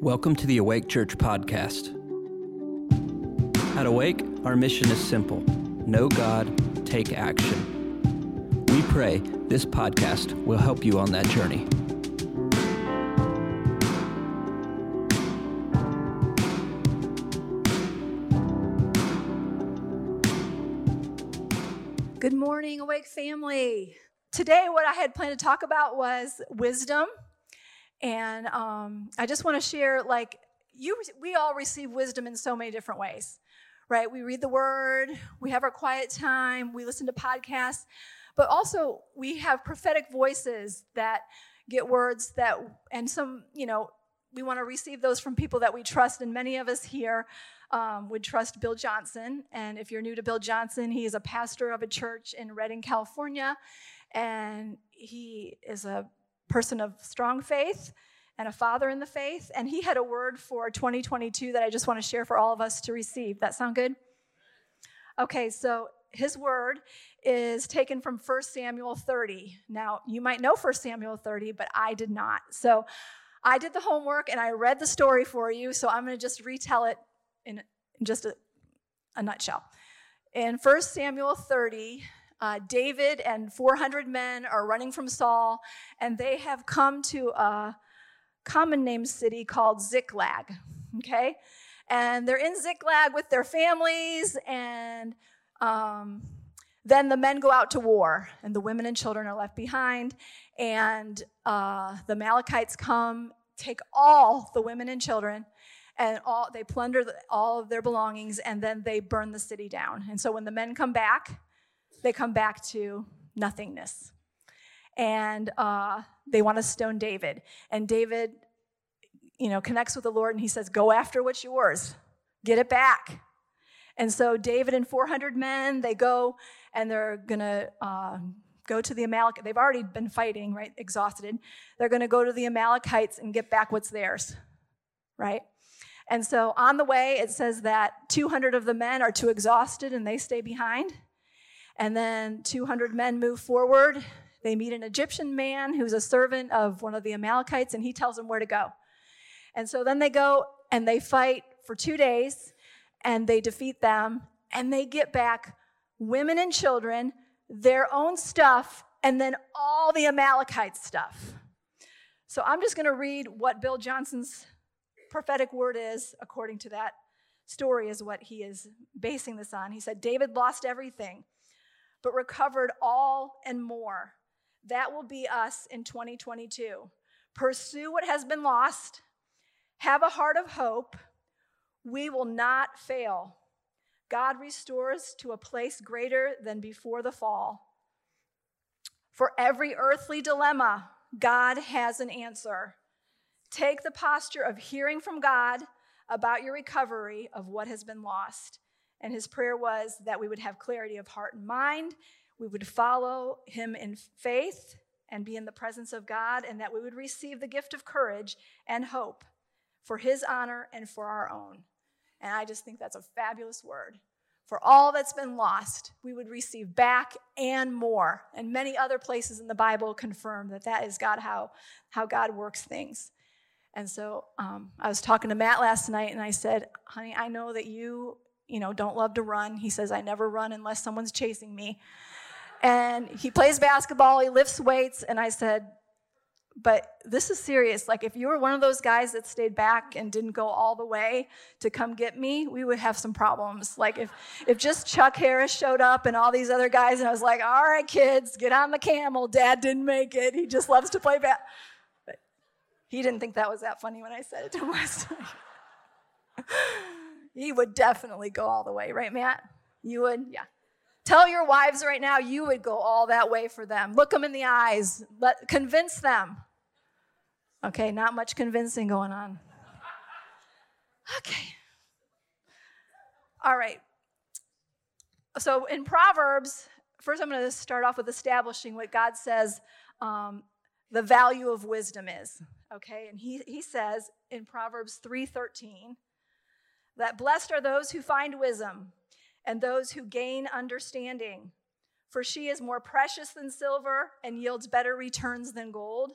Welcome to the Awake Church podcast. At Awake, our mission is simple know God, take action. We pray this podcast will help you on that journey. Good morning, Awake family. Today, what I had planned to talk about was wisdom. And um, I just want to share like, you, we all receive wisdom in so many different ways, right? We read the word, we have our quiet time, we listen to podcasts, but also we have prophetic voices that get words that, and some, you know, we want to receive those from people that we trust. And many of us here um, would trust Bill Johnson. And if you're new to Bill Johnson, he is a pastor of a church in Redding, California. And he is a person of strong faith and a father in the faith. And he had a word for 2022 that I just want to share for all of us to receive. That sound good? Okay, so his word is taken from 1 Samuel 30. Now, you might know 1 Samuel 30, but I did not. So I did the homework and I read the story for you, so I'm going to just retell it in, just a, a, nutshell. In 1 Samuel 30, uh, David and 400 men are running from Saul, and they have come to a common name city called Ziklag. Okay? And they're in Ziklag with their families, and um, then the men go out to war, and the women and children are left behind. And uh, the Amalekites come, take all the women and children, and all they plunder the, all of their belongings, and then they burn the city down. And so when the men come back, they come back to nothingness. And uh, they want to stone David. And David, you know, connects with the Lord and he says, Go after what's yours, get it back. And so David and 400 men, they go and they're going to uh, go to the Amalekites. They've already been fighting, right? Exhausted. They're going to go to the Amalekites and get back what's theirs, right? And so on the way, it says that 200 of the men are too exhausted and they stay behind. And then 200 men move forward. They meet an Egyptian man who's a servant of one of the Amalekites, and he tells them where to go. And so then they go and they fight for two days, and they defeat them, and they get back women and children, their own stuff, and then all the Amalekite stuff. So I'm just going to read what Bill Johnson's prophetic word is according to that story, is what he is basing this on. He said, David lost everything but recovered all and more. That will be us in 2022. Pursue what has been lost, have a heart of hope. We will not fail. God restores to a place greater than before the fall. For every earthly dilemma, God has an answer. Take the posture of hearing from God about your recovery of what has been lost. And his prayer was that we would have clarity of heart and mind, we would follow him in faith and be in the presence of God, and that we would receive the gift of courage and hope for his honor and for our own. And I just think that's a fabulous word. For all that's been lost, we would receive back and more. And many other places in the Bible confirm that that is God how, how God works things. And so um, I was talking to Matt last night, and I said, "Honey, I know that you you know, don't love to run. He says, I never run unless someone's chasing me. And he plays basketball, he lifts weights, and I said, but this is serious. Like, if you were one of those guys that stayed back and didn't go all the way to come get me, we would have some problems. Like, if, if just Chuck Harris showed up and all these other guys, and I was like, all right, kids, get on the camel. Dad didn't make it. He just loves to play bat. But he didn't think that was that funny when I said it to him last. he would definitely go all the way, right, Matt? You would? Yeah. Tell your wives right now you would go all that way for them. Look them in the eyes. Let convince them. Okay, not much convincing going on. Okay. All right. So in Proverbs, first I'm going to start off with establishing what God says um, the value of wisdom is. Okay, and he, he says in Proverbs 3:13, that blessed are those who find wisdom and those who gain understanding. For she is more precious than silver and yields better returns than gold.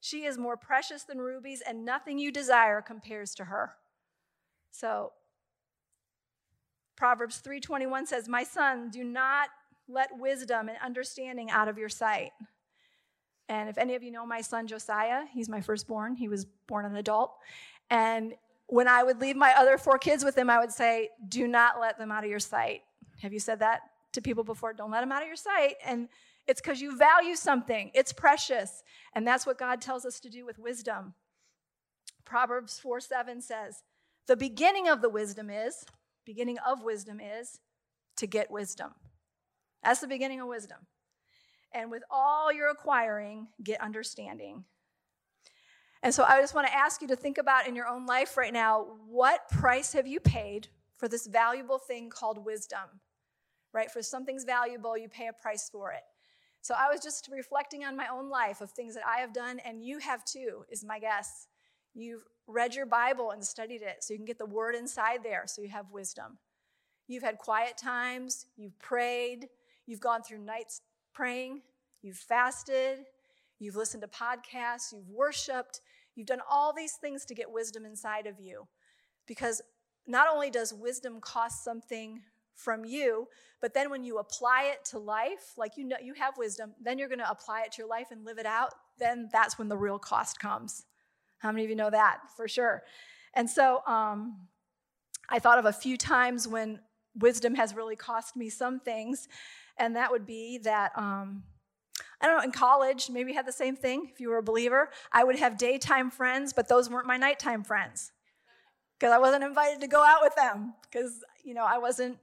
She is more precious than rubies, and nothing you desire compares to her. So Proverbs 3:21 says, "My son, do not let wisdom and understanding out of your sight." And if any of you know my son Josiah, he's my firstborn. He was born an adult. And when I would leave my other four kids with them, I would say, Do not let them out of your sight. Have you said that to people before? Don't let them out of your sight. And it's because you value something, it's precious. And that's what God tells us to do with wisdom. Proverbs 4 7 says, The beginning of the wisdom is, beginning of wisdom is to get wisdom. That's the beginning of wisdom. And with all you're acquiring, get understanding. And so I just want to ask you to think about in your own life right now what price have you paid for this valuable thing called wisdom? Right? For something's valuable, you pay a price for it. So I was just reflecting on my own life of things that I have done, and you have too, is my guess. You've read your Bible and studied it so you can get the word inside there so you have wisdom. You've had quiet times, you've prayed, you've gone through nights praying, you've fasted, you've listened to podcasts, you've worshiped, you've done all these things to get wisdom inside of you. Because not only does wisdom cost something from you, but then when you apply it to life, like you know you have wisdom, then you're going to apply it to your life and live it out, then that's when the real cost comes. How many of you know that for sure? And so um, I thought of a few times when wisdom has really cost me some things, and that would be that. Um, I don't know, in college, maybe had the same thing if you were a believer. I would have daytime friends, but those weren't my nighttime friends because I wasn't invited to go out with them because, you know, I wasn't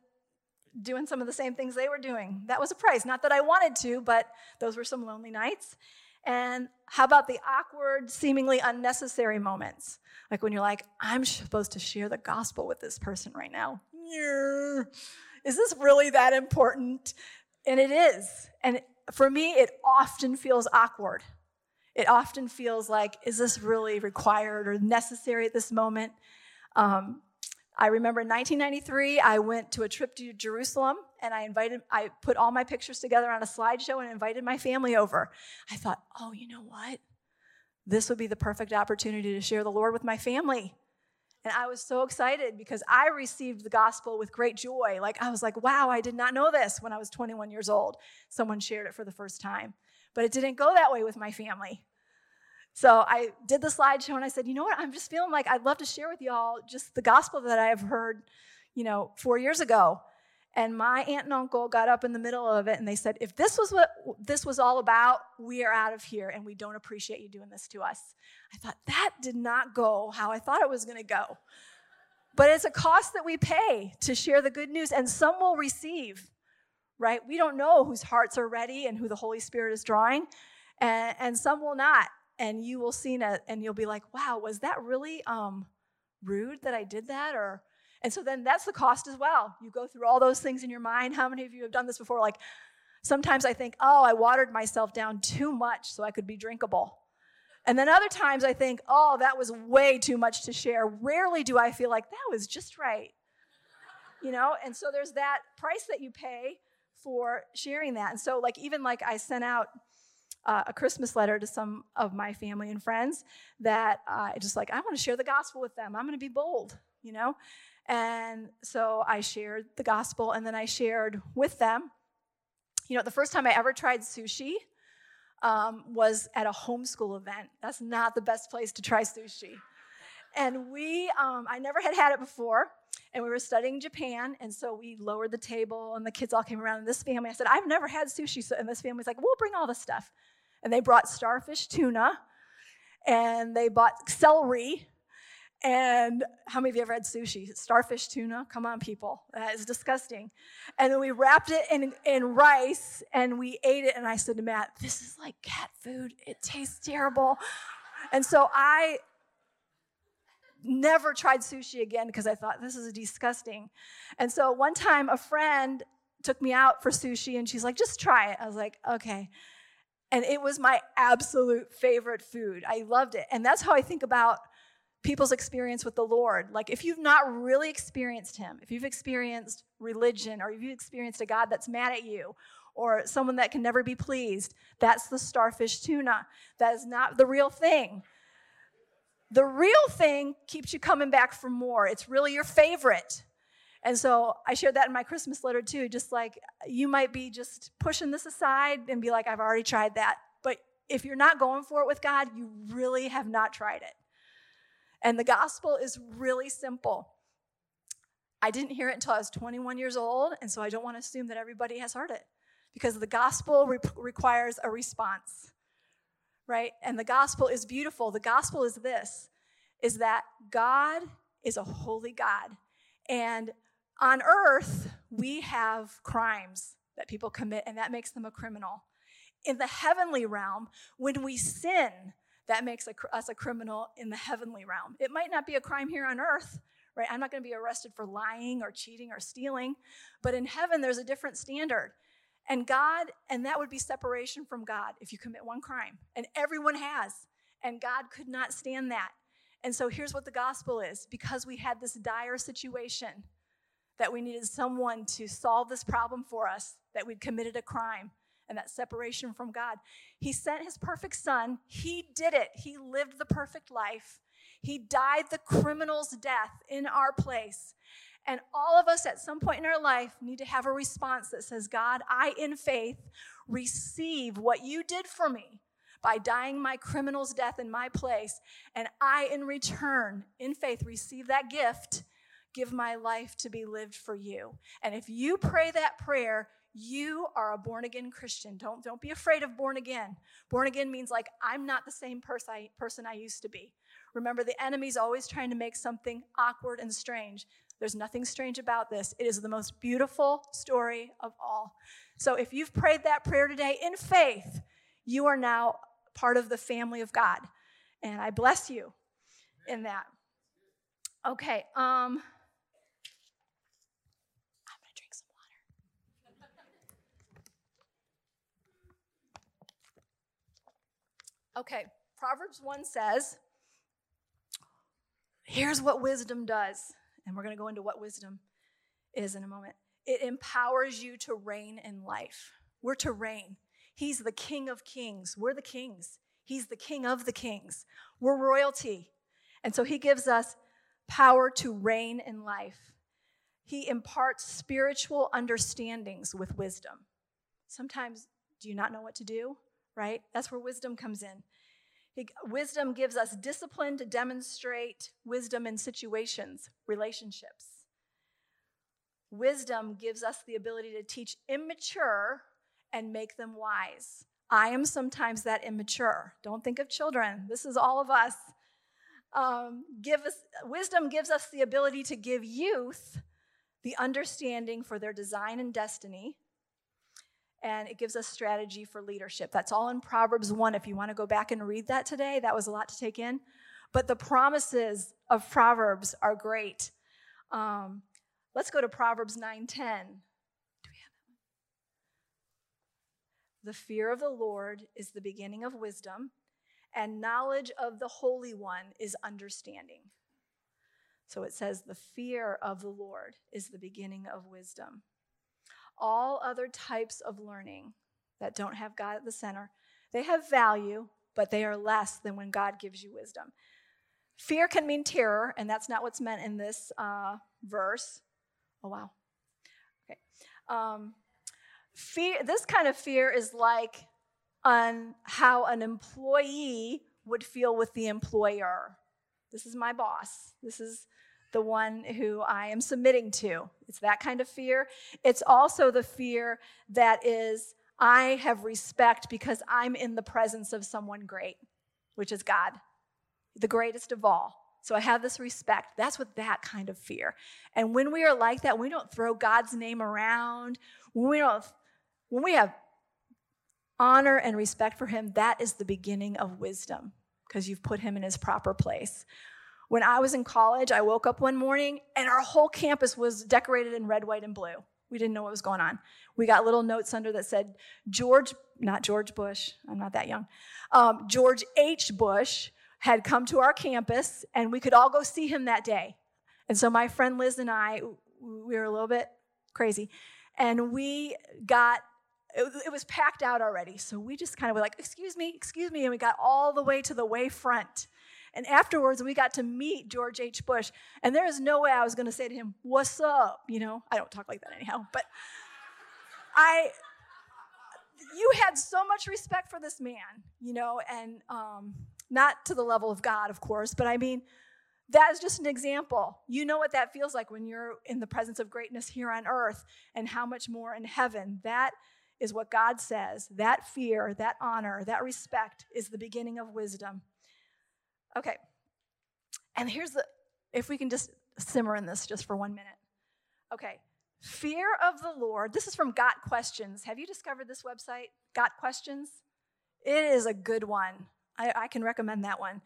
doing some of the same things they were doing. That was a price. Not that I wanted to, but those were some lonely nights. And how about the awkward, seemingly unnecessary moments? Like when you're like, I'm supposed to share the gospel with this person right now. Is this really that important? And it is. And for me, it often feels awkward. It often feels like, is this really required or necessary at this moment? Um, I remember in 1993, I went to a trip to Jerusalem and I invited, I put all my pictures together on a slideshow and invited my family over. I thought, oh, you know what? This would be the perfect opportunity to share the Lord with my family. And I was so excited because I received the gospel with great joy. Like, I was like, wow, I did not know this when I was 21 years old. Someone shared it for the first time. But it didn't go that way with my family. So I did the slideshow and I said, you know what? I'm just feeling like I'd love to share with y'all just the gospel that I have heard, you know, four years ago. And my aunt and uncle got up in the middle of it and they said, if this was what this was all about, we are out of here and we don't appreciate you doing this to us. I thought, that did not go how I thought it was going to go. But it's a cost that we pay to share the good news, and some will receive, right? We don't know whose hearts are ready and who the Holy Spirit is drawing, and, and some will not and you will see it and you'll be like, wow, was that really um, rude that I did that? Or and so then that's the cost as well. You go through all those things in your mind. How many of you have done this before? Like sometimes I think, oh, I watered myself down too much so I could be drinkable. And then other times I think, oh, that was way too much to share. Rarely do I feel like that was just right. You know, and so there's that price that you pay for sharing that. And so, like, even like I sent out uh, a Christmas letter to some of my family and friends that uh, just like, I want to share the gospel with them. I'm going to be bold, you know? And so I shared the gospel and then I shared with them. You know, the first time I ever tried sushi um, was at a homeschool event. That's not the best place to try sushi. And we, um, I never had had it before and we were studying Japan, and so we lowered the table, and the kids all came around. And this family, I said, "I've never had sushi," so, and this family's like, "We'll bring all the stuff." And they brought StarKist tuna, and they bought celery. And how many of you ever had sushi? StarKist tuna? Come on, people. That is disgusting. And then we wrapped it in, in rice and we ate it. And I said to Matt, This is like cat food. It tastes terrible. And so I never tried sushi again because I thought this is disgusting. And so one time a friend took me out for sushi and she's like, just try it. I was like, okay. And it was my absolute favorite food. I loved it. And that's how I think about people's experience with the Lord. Like, if you've not really experienced Him, if you've experienced religion, or if you've experienced a God that's mad at you, or someone that can never be pleased. That's the StarKist tuna. That is not the real thing. The real thing keeps you coming back for more. It's really your favorite. And so I shared that in my Christmas letter too. Just like you might be just pushing this aside and be like, I've already tried that. But if you're not going for it with God, you really have not tried it. And the gospel is really simple. I didn't hear it until I was 21 years old, and so I don't want to assume that everybody has heard it because the gospel re- requires a response. Right? And the gospel is beautiful. The gospel is this is that God is a holy God. And on earth, we have crimes that people commit, and that makes them a criminal. In the heavenly realm, when we sin, that makes us a criminal in the heavenly realm. It might not be a crime here on earth, right? I'm not going to be arrested for lying or cheating or stealing, but in heaven, there's a different standard. And God, and that would be separation from God if you commit one crime. And everyone has. And God could not stand that. And so here's what the gospel is because we had this dire situation that we needed someone to solve this problem for us, that we'd committed a crime and that separation from God. He sent his perfect son. He did it. He lived the perfect life. He died the criminal's death in our place. And all of us at some point in our life need to have a response that says, God, I in faith receive what you did for me by dying my criminal's death in my place. And I, in return, in faith, receive that gift, give my life to be lived for you. And if you pray that prayer, you are a born again Christian. Don't, don't be afraid of born again. Born again means like, I'm not the same person I, person I used to be. Remember, the enemy's always trying to make something awkward and strange. There's nothing strange about this. It is the most beautiful story of all. So if you've prayed that prayer today in faith, you are now part of the family of God. And I bless you in that. Okay, um, I'm gonna drink some water. Okay, Proverbs 1 says, here's what wisdom does. And we're gonna go into what wisdom is in a moment. It empowers you to reign in life. We're to reign. He's the King of kings. We're the kings. He's the King of the kings. We're royalty. And so he gives us power to reign in life. He imparts spiritual understandings with wisdom. Sometimes, do you not know what to do? Right? That's where wisdom comes in. He, wisdom gives us discipline to demonstrate wisdom in situations, relationships. Wisdom gives us the ability to teach immature and make them wise. I am sometimes that immature. Don't think of children. This is all of us. Um, give us wisdom gives us the ability to give youth the understanding for their design and destiny and it gives us strategy for leadership. That's all in proverbs 1 if you want to go back and read that today that was a lot to take in. But the promises of proverbs are great. Um, let's go to proverbs 9.10 Do we have that The fear of the Lord is the beginning of wisdom, and knowledge of the Holy One is understanding. So it says, the fear of the Lord is the beginning of wisdom. All other types of learning that don't have God at the center, they have value, but they are less than when God gives you wisdom. Fear can mean terror, and that's not what's meant in this uh, verse. Oh, wow. Okay. Um, Fear, this kind of fear is like on how an employee would feel with the employer. This is my boss. This is the one who I am submitting to. It's that kind of fear. It's also the fear that is, I have respect because I'm in the presence of someone great, which is God, the greatest of all. So I have this respect. That's what that kind of fear. And when we are like that, we don't throw God's name around. When we don't when we have honor and respect for him, that is the beginning of wisdom because you've put him in his proper place. When I was in college, I woke up one morning and our whole campus was decorated in red, white, and blue. We didn't know what was going on. We got little notes under that said, George, not George Bush, I'm not that young, um, George H. Bush had come to our campus and we could all go see him that day. And so my friend Liz and I, we were a little bit crazy, and we got it, it was packed out already. So we just kind of were like, excuse me, excuse me. And we got all the way to the way front. And afterwards, we got to meet George H. Bush. And there is no way I was going to say to him, What's up? You know, I don't talk like that anyhow. But I, you had so much respect for this man, you know, and um, not to the level of God, of course, but I mean, that is just an example. You know what that feels like when you're in the presence of greatness here on earth, and how much more in heaven. That is what God says. That fear, that honor, that respect is the beginning of wisdom. Okay. And here's the, if we can just simmer in this just for one minute. Okay. Fear of the Lord. This is from Got Questions. Have you discovered this website, Got Questions? It is a good one. I, I can recommend that one.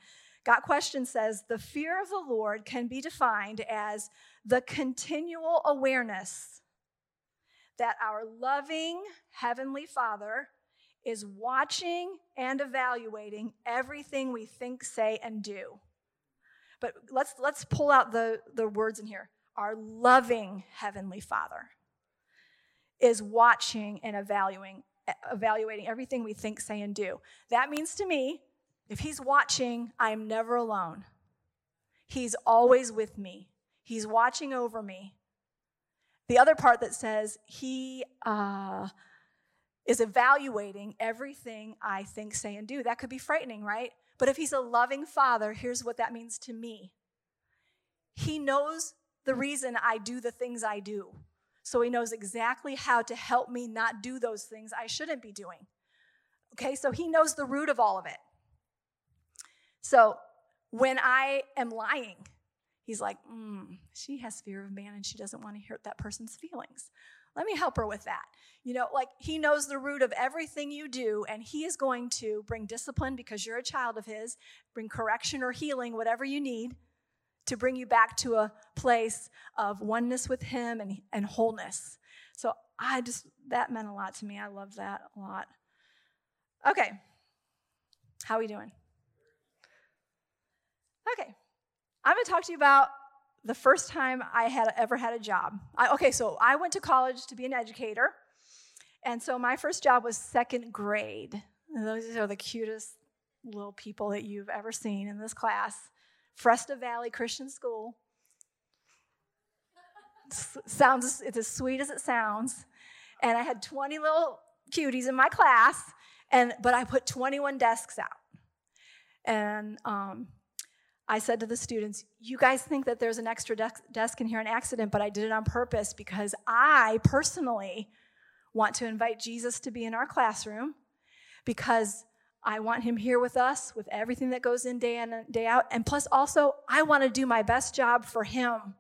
Got Questions says the fear of the Lord can be defined as the continual awareness that our loving Heavenly Father is watching and evaluating everything we think, say, and do. But let's, let's pull out the, the words in here. Our loving Heavenly Father is watching and evaluating, evaluating everything we think, say, and do. That means to me, if He's watching, I'm never alone. He's always with me, He's watching over me. The other part that says, He, uh, is evaluating everything I think, say, and do. That could be frightening, right? But if he's a loving father, here's what that means to me He knows the reason I do the things I do. So he knows exactly how to help me not do those things I shouldn't be doing. Okay, so he knows the root of all of it. So when I am lying, he's like, mm, she has fear of man and she doesn't want to hurt that person's feelings. Let me help her with that. You know, like he knows the root of everything you do, and he is going to bring discipline because you're a child of his, bring correction or healing, whatever you need, to bring you back to a place of oneness with him and, and wholeness. So I just, that meant a lot to me. I love that a lot. Okay. How are we doing? Okay. I'm going to talk to you about the first time I had ever had a job. I, okay, so I went to college to be an educator. And so my first job was second grade. And those are the cutest little people that you've ever seen in this class. Fresta Valley Christian School. sounds it's as sweet as it sounds. And I had 20 little cuties in my class, and but I put 21 desks out. And um, I said to the students, You guys think that there's an extra desk in here an accident, but I did it on purpose because I personally want to invite Jesus to be in our classroom because I want him here with us with everything that goes in day in and day out. And plus, also, I want to do my best job for him.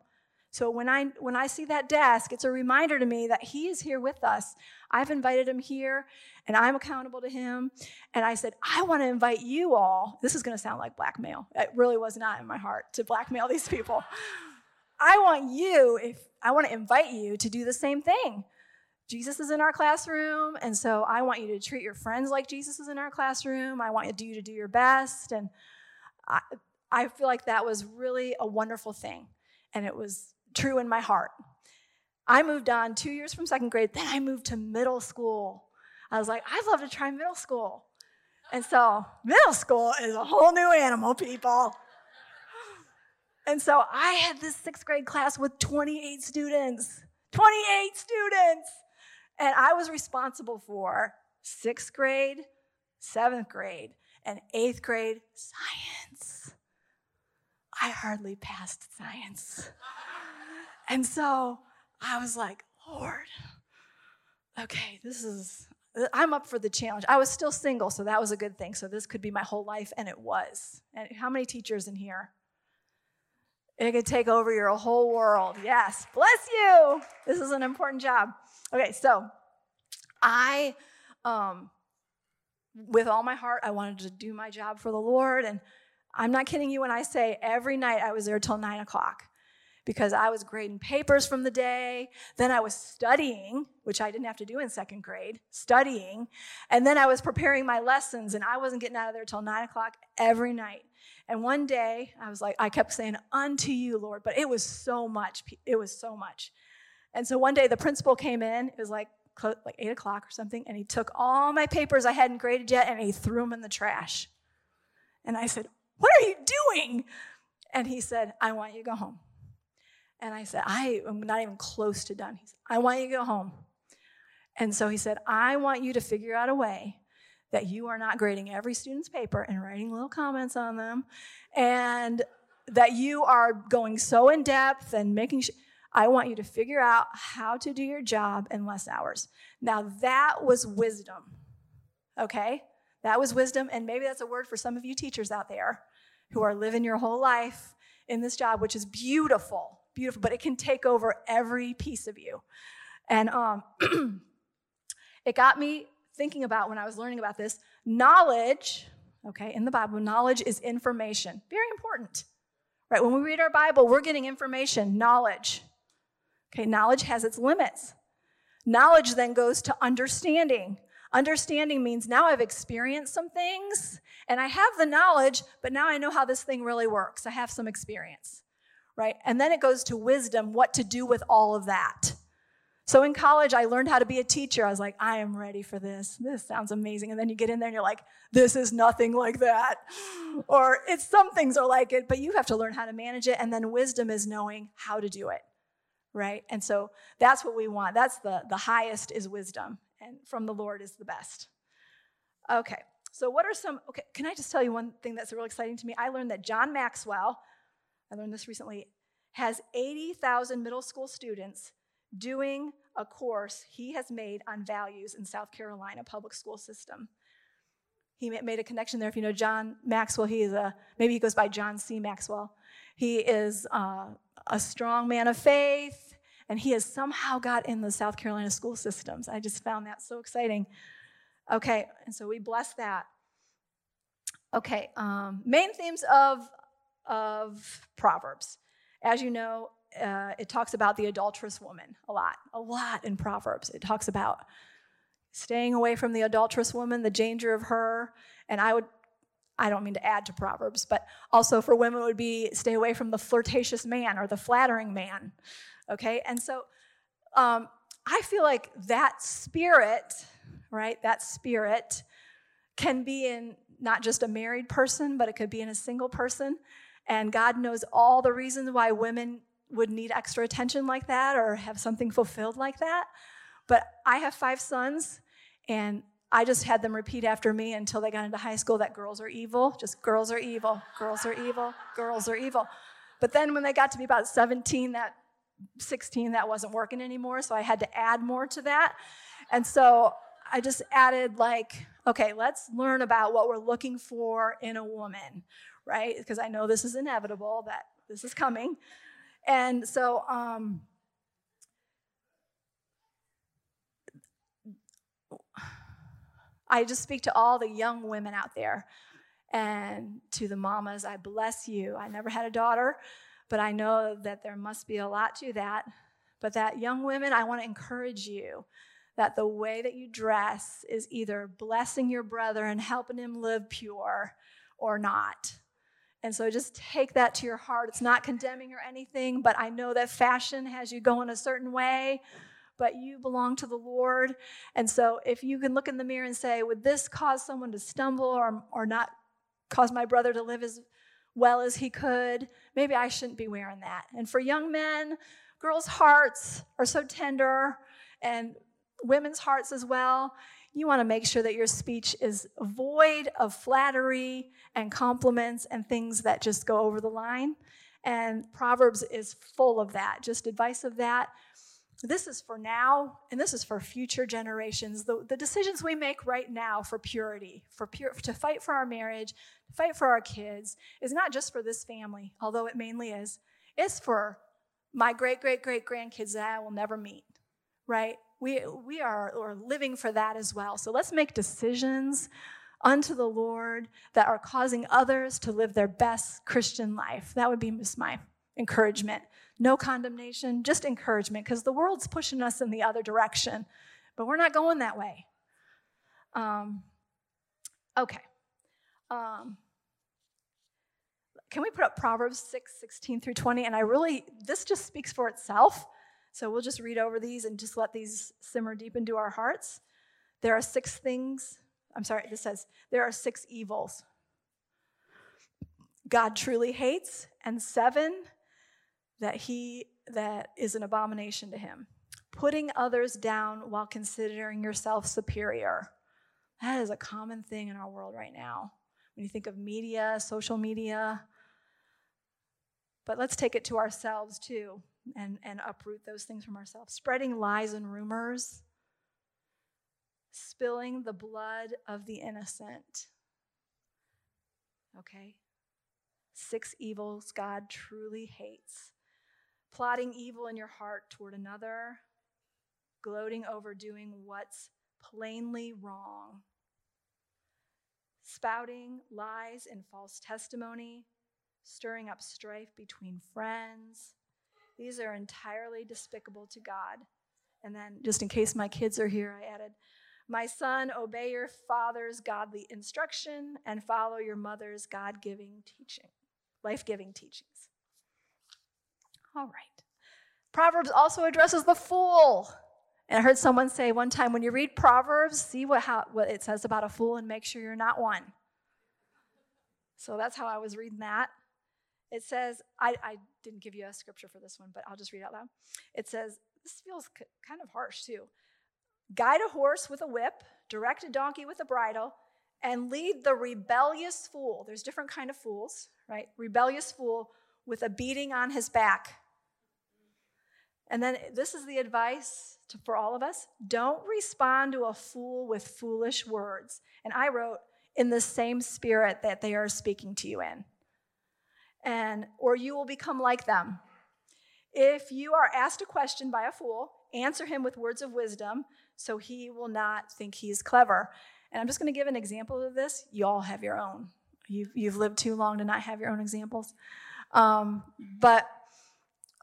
So when I when I see that desk, it's a reminder to me that he is here with us. I've invited him here and I'm accountable to him. And I said, I want to invite you all. This is going to sound like blackmail. It really was not in my heart to blackmail these people. I want you if I want to invite you to do the same thing. Jesus is in our classroom, and so I want you to treat your friends like Jesus is in our classroom. I want you to do your best. And I, I feel like that was really a wonderful thing. And it was true in my heart. I moved on two years from second grade, then I moved to middle school. I was like, I'd love to try middle school. And so, middle school is a whole new animal, people. And so, I had this sixth grade class with 28 students. 28 students. And I was responsible for sixth grade, seventh grade, and eighth grade science. I hardly passed science. And so I was like, Lord, okay, this is, I'm up for the challenge. I was still single, so that was a good thing. So this could be my whole life, and it was. And how many teachers in here? It could take over your whole world. Yes, bless you. This is an important job. Okay, so I, um, with all my heart, I wanted to do my job for the Lord. And I'm not kidding you when I say every night I was there till nine o'clock because I was grading papers from the day. Then I was studying, which I didn't have to do in second grade, studying. And then I was preparing my lessons, and I wasn't getting out of there till nine o'clock every night. And one day, I was like, I kept saying, Unto you, Lord. But it was so much. It was so much. And so one day, the principal came in. It was like like eight o'clock or something, and he took all my papers I hadn't graded yet and he threw them in the trash. And I said, What are you doing? And he said, I want you to go home. And I said, I am not even close to done. He said, I want you to go home. And so he said, I want you to figure out a way that you are not grading every student's paper and writing little comments on them, and that you are going so in depth and making sure. I want you to figure out how to do your job in less hours. Now, that was wisdom, okay? That was wisdom, and maybe that's a word for some of you teachers out there who are living your whole life in this job, which is beautiful, beautiful, but it can take over every piece of you. And um, it got me thinking about when I was learning about this knowledge, okay, in the Bible, knowledge is information. Very important, right? When we read our Bible, we're getting information, knowledge. Okay, knowledge has its limits. Knowledge then goes to understanding. Understanding means now I've experienced some things and I have the knowledge, but now I know how this thing really works. I have some experience, right? And then it goes to wisdom, what to do with all of that. So in college, I learned how to be a teacher. I was like, I am ready for this. This sounds amazing. And then you get in there and you're like, this is nothing like that. Or it's some things are like it, but you have to learn how to manage it. And then wisdom is knowing how to do it right? And so that's what we want. That's the, the highest is wisdom, and from the Lord is the best. Okay, so what are some, okay, can I just tell you one thing that's real exciting to me? I learned that John Maxwell, I learned this recently, has 80,000 middle school students doing a course he has made on values in South Carolina public school system. He made a connection there. If you know John Maxwell, he is a, maybe he goes by John C. Maxwell. He is uh, a strong man of faith, and he has somehow got in the South Carolina school systems. I just found that so exciting. Okay, and so we bless that. Okay, um, main themes of, of Proverbs. As you know, uh, it talks about the adulterous woman a lot, a lot in Proverbs. It talks about staying away from the adulterous woman, the danger of her. And I would I don't mean to add to Proverbs, but also for women would be stay away from the flirtatious man or the flattering man. Okay? And so um, I feel like that spirit, right, that spirit can be in not just a married person, but it could be in a single person. And God knows all the reasons why women would need extra attention like that or have something fulfilled like that. But I have five sons, and I just had them repeat after me until they got into high school that girls are evil, just girls are evil, girls are evil, girls are evil. But then when they got to be about 17, that 16, that wasn't working anymore, so I had to add more to that. And so I just added like, okay, let's learn about what we're looking for in a woman, right? Because I know this is inevitable that this is coming. And so um I just speak to all the young women out there and to the mamas. I bless you. I never had a daughter, but I know that there must be a lot to that. But that young women, I want to encourage you that the way that you dress is either blessing your brother and helping him live pure or not. And so just take that to your heart. It's not condemning or anything, but I know that fashion has you going a certain way but you belong to the Lord. And so if you can look in the mirror and say, would this cause someone to stumble or, or not cause my brother to live as well as he could? Maybe I shouldn't be wearing that. And for young men, girls' hearts are so tender and women's hearts as well. You want to make sure that your speech is void of flattery and compliments and things that just go over the line. And Proverbs is full of that, just advice of that. This is for now, and this is for future generations. The, the decisions we make right now for purity, for pure, to fight for our marriage, to fight for our kids, is not just for this family, although it mainly is. It's for my great, great, great grandkids that I will never meet, right? We, we are, are living for that as well. So let's make decisions unto the Lord that are causing others to live their best Christian life. That would be just my encouragement no condemnation, just encouragement, because the world's pushing us in the other direction, but we're not going that way. Um, okay. Um, can we put up Proverbs 6, 16 through 20? And I really, this just speaks for itself. So we'll just read over these and just let these simmer deep into our hearts. There are six things, I'm sorry, this says there are six evils God truly hates, and seven that he that is an abomination to him. Putting others down while considering yourself superior. That is a common thing in our world right now. When you think of media, social media, but let's take it to ourselves too and, and uproot those things from ourselves. Spreading lies and rumors, spilling the blood of the innocent. Okay? Six evils God truly hates. Plotting evil in your heart toward another, gloating over doing what's plainly wrong, spouting lies and false testimony, stirring up strife between friends. These are entirely despicable to God. And then, just in case my kids are here, I added, My son, obey your father's godly instruction and follow your mother's God giving teaching, life giving teachings. All right. Proverbs also addresses the fool. And I heard someone say one time when you read Proverbs, see what, how, what it says about a fool and make sure you're not one. So that's how I was reading that. It says, I, I didn't give you a scripture for this one, but I'll just read out loud. It says, this feels c- kind of harsh too. Guide a horse with a whip, direct a donkey with a bridle, and lead the rebellious fool. There's different kind of fools, right? Rebellious fool with a beating on his back. And then this is the advice to, for all of us don't respond to a fool with foolish words. And I wrote, in the same spirit that they are speaking to you in and or you will become like them. If you are asked a question by a fool, answer him with words of wisdom so he will not think he's clever. And I'm just going to give an example of this. You all have your own. You've, you've lived too long to not have your own examples. Um, but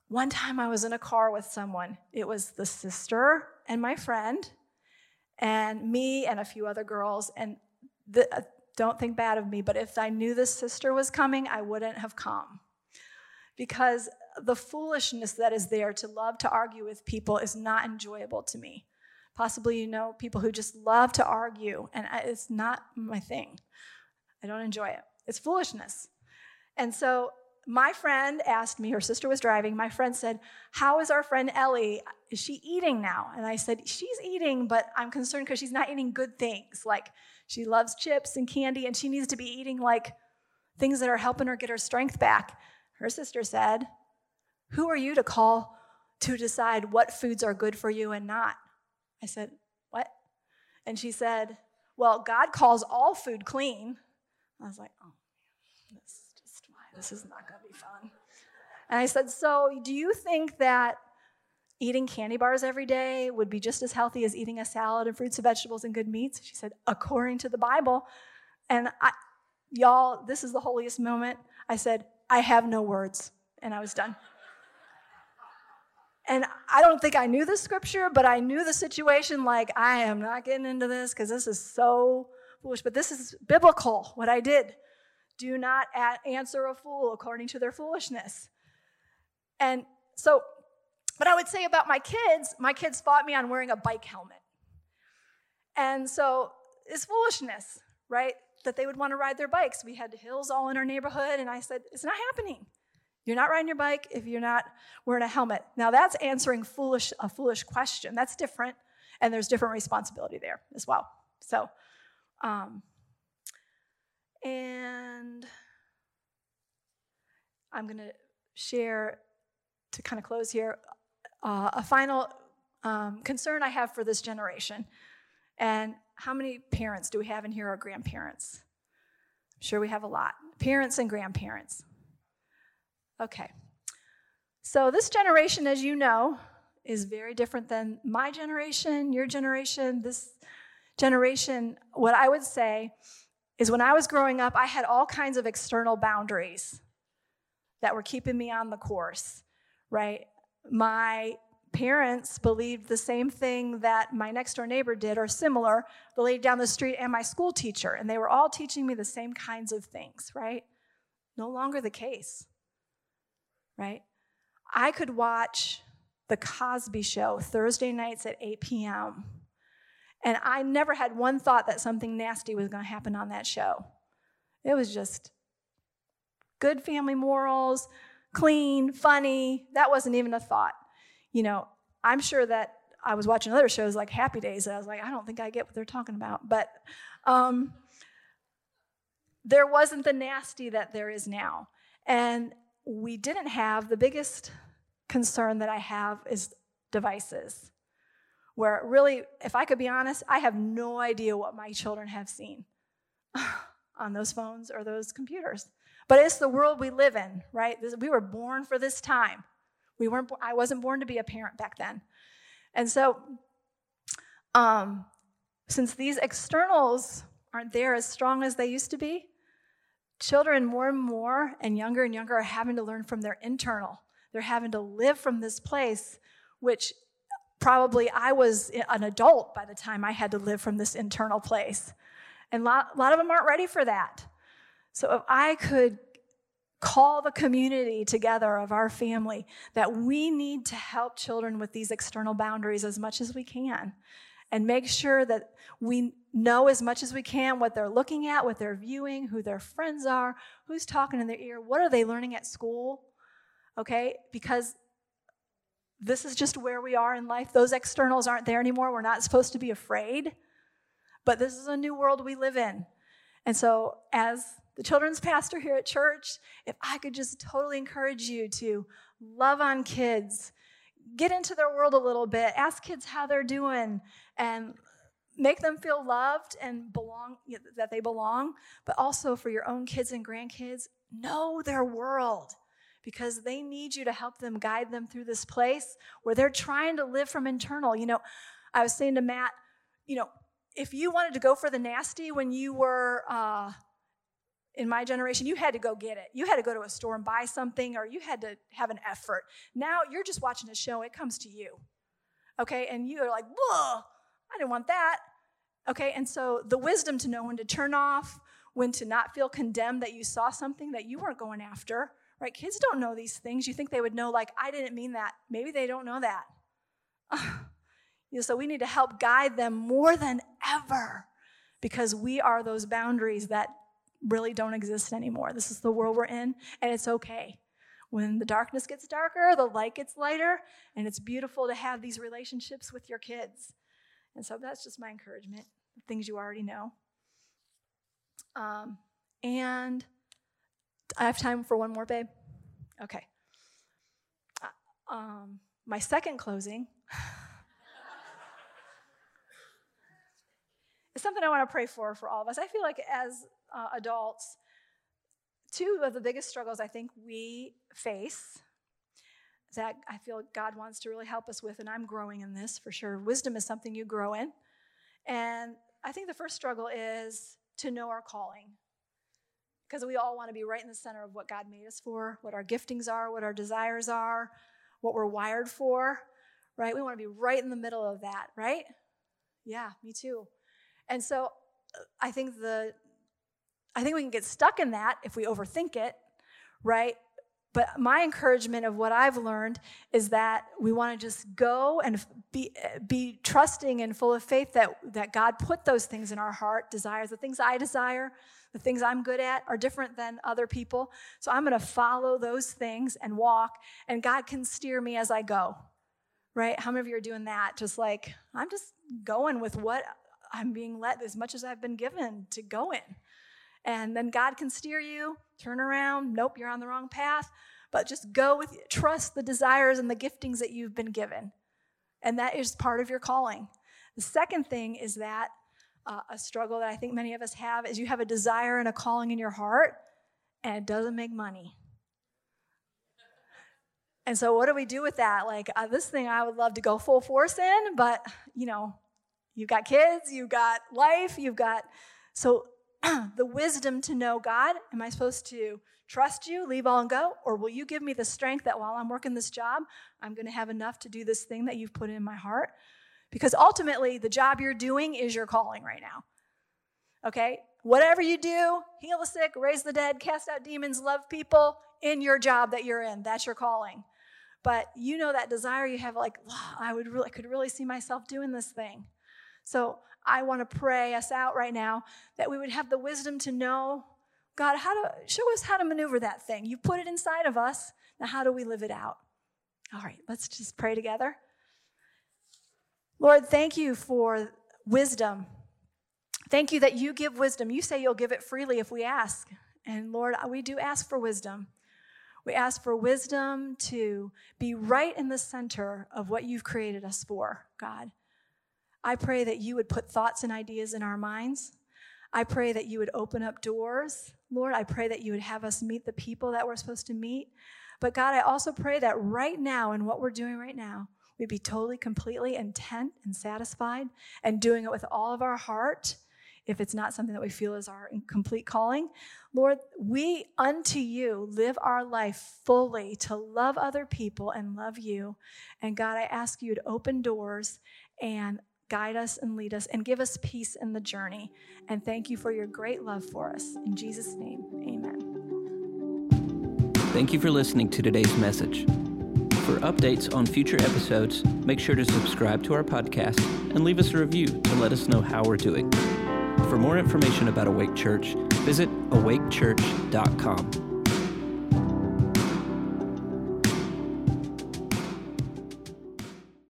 one time I was in a car with someone. It was the sister and my friend, and me and a few other girls. And the, don't think bad of me, but if I knew this sister was coming, I wouldn't have come. Because the foolishness that is there to love to argue with people is not enjoyable to me. Possibly, you know, people who just love to argue, and it's not my thing. I don't enjoy it. It's foolishness. And so my friend asked me, her sister was driving. My friend said, How is our friend Ellie? Is she eating now? And I said, She's eating, but I'm concerned because she's not eating good things. Like she loves chips and candy, and she needs to be eating like things that are helping her get her strength back. Her sister said, Who are you to call to decide what foods are good for you and not? I said, What? And she said, Well, God calls all food clean. I was like, Oh, this is just why this is not going to be fun. And I said, So do you think that eating candy bars every day would be just as healthy as eating a salad and fruits and vegetables and good meats? She said, according to the Bible. And I, y'all, this is the holiest moment. I said, I have no words. And I was done. And I don't think I knew the scripture, but I knew the situation like, I am not getting into this because this is so foolish. But this is biblical, what I did. Do not answer a fool according to their foolishness. And so but I would say about my kids, my kids fought me on wearing a bike helmet. And so it's foolishness, right? That they would want to ride their bikes. We had hills all in our neighborhood, and I said, It's not happening. You're not riding your bike if you're not wearing a helmet. Now that's answering foolish a foolish question. That's different, and there's different responsibility there as well. So, um, and I'm to share to kind of close here uh, a final um, concern I have for this generation. And how many parents do we have in here or grandparents? I'm sure we have a lot. Parents and grandparents. Okay. So, this generation, as you know, is very different than my generation, your generation, this generation. What I would say is when I was growing up, I had all kinds of external boundaries that were keeping me on the course, right? My parents believed the same thing that my next door neighbor did or similar, the lady down the street and my school teacher. And they were all teaching me the same kinds of things, right? No longer the case, right? I could watch The Cosby Show, Thursday nights at 8 p.m. And I never had one thought that something nasty was going to happen on that show. It was just good family morals, clean, funny. That wasn't even a thought. You know, I'm sure that I was watching other shows like Happy Days, and I was like, I don't think I get what they're talking about. But um, there wasn't the nasty that there is now. And we didn't have the biggest concern that I have is devices. Where really, if I could be honest, I have no idea what my children have seen on those phones or those computers. But it's the world we live in, right? We were born for this time. We weren't. I wasn't born to be a parent back then, and so um, since these externals aren't there as strong as they used to be, children more and more and younger and younger are having to learn from their internal. They're having to live from this place, which probably I was an adult by the time I had to live from this internal place. And a lot, a lot of them aren't ready for that. So if I could call the community together of our family that we need to help children with these external boundaries as much as we can and make sure that we know as much as we can what they're looking at, what they're viewing, who their friends are, who's talking in their ear, what are they learning at school, okay? Because this is just where we are in life. Those externals aren't there anymore. We're not supposed to be afraid, but this is a new world we live in. And so, as the children's pastor here at church, if I could just totally encourage you to love on kids, get into their world a little bit, ask kids how they're doing, and make them feel loved and belong that they belong, but also for your own kids and grandkids, know their world because they need you to help them guide them through this place where they're trying to live from internal. You know, I was saying to Matt, you know, if you wanted to go for the nasty when you were uh, in my generation, you had to go get it. You had to go to a store and buy something, or you had to have an effort. Now you're just watching a show, it comes to you. Okay, and you're like, whoa, I didn't want that. Okay, and so the wisdom to know when to turn off, when to not feel condemned that you saw something that you weren't going after, right? Kids don't know these things. You think they would know, like, I didn't mean that. Maybe they don't know that. you know, so we really don't exist anymore. This is the world we're in, and it's okay. When the darkness gets darker, the light gets lighter, and it's beautiful to have these relationships with your kids. And so that's just my encouragement, things you already know. Um, and I have time for one more, babe? Okay. Uh, um, my second closing is something I want to pray for for all of us. I feel like as uh, adults, two of the biggest struggles I think we face that I feel God wants to really help us with, and I'm growing in this for sure. Wisdom is something you grow in. And I think the first struggle is to know our calling. Because we all want to be right in the center of what God made us for, what our giftings are, what our desires are, what we're wired for, right? We want to be right in the middle of that, right? Yeah, me too. And so uh, I think the I think we can get stuck in that if we overthink it, right? But my encouragement of what I've learned is that we want to just go and be, be trusting and full of faith that, that God put those things in our heart, desires. The things I desire, the things I'm good at are different than other people. So I'm going to follow those things and walk, and God can steer me as I go, right? How many of you are doing that? Just like, I'm just going with what I'm being led as much as I've been given to go in. And then God can steer you, turn around, nope, you're on the wrong path. But just go with, trust the desires and the giftings that you've been given. And that is part of your calling. The second thing is that uh, a struggle that I think many of us have is you have a desire and a calling in your heart, and it doesn't make money. And so, what do we do with that? Like, uh, this thing I would love to go full force in, but you know, you've got kids, you've got life, you've got. So, the wisdom to know God, am I supposed to trust you, leave all and go? Or will you give me the strength that while I'm working this job, I'm going to have enough to do this thing that you've put in my heart? Because ultimately, the job you're doing is your calling right now. Okay? Whatever you do, heal the sick, raise the dead, cast out demons, love people in your job that you're in, that's your calling. but you know that desire you have like, I would really, I could really see myself doing this thing. So I want to pray us out right now that we would have the wisdom to know, God, how to show us how to maneuver that thing. You put it inside of us. Now, how do we live it out? All right, let's just pray together. Lord, thank you for wisdom. Thank you that you give wisdom. You say you'll give it freely if we ask. And Lord, we do ask for wisdom. We ask for wisdom to be right in the center of what you've created us for, God. I pray that you would put thoughts and ideas in our minds. I pray that you would open up doors. Lord, I pray that you would have us meet the people that we're supposed to meet. But God, I also pray that right now, in what we're doing right now, we'd be totally, completely intent and satisfied and doing it with all of our heart if it's not something that we feel is our complete calling. Lord, we unto you live our life fully to love other people and love you. And God, I ask you to open doors and guide us and lead us and give us peace in the journey. And thank you for your great love for us. In Jesus' name, amen. Thank you for listening to today's message. For updates on future episodes, make sure to subscribe to our podcast and leave us a review to let us know how we're doing. For more information about Awake Church, visit awakechurch.com.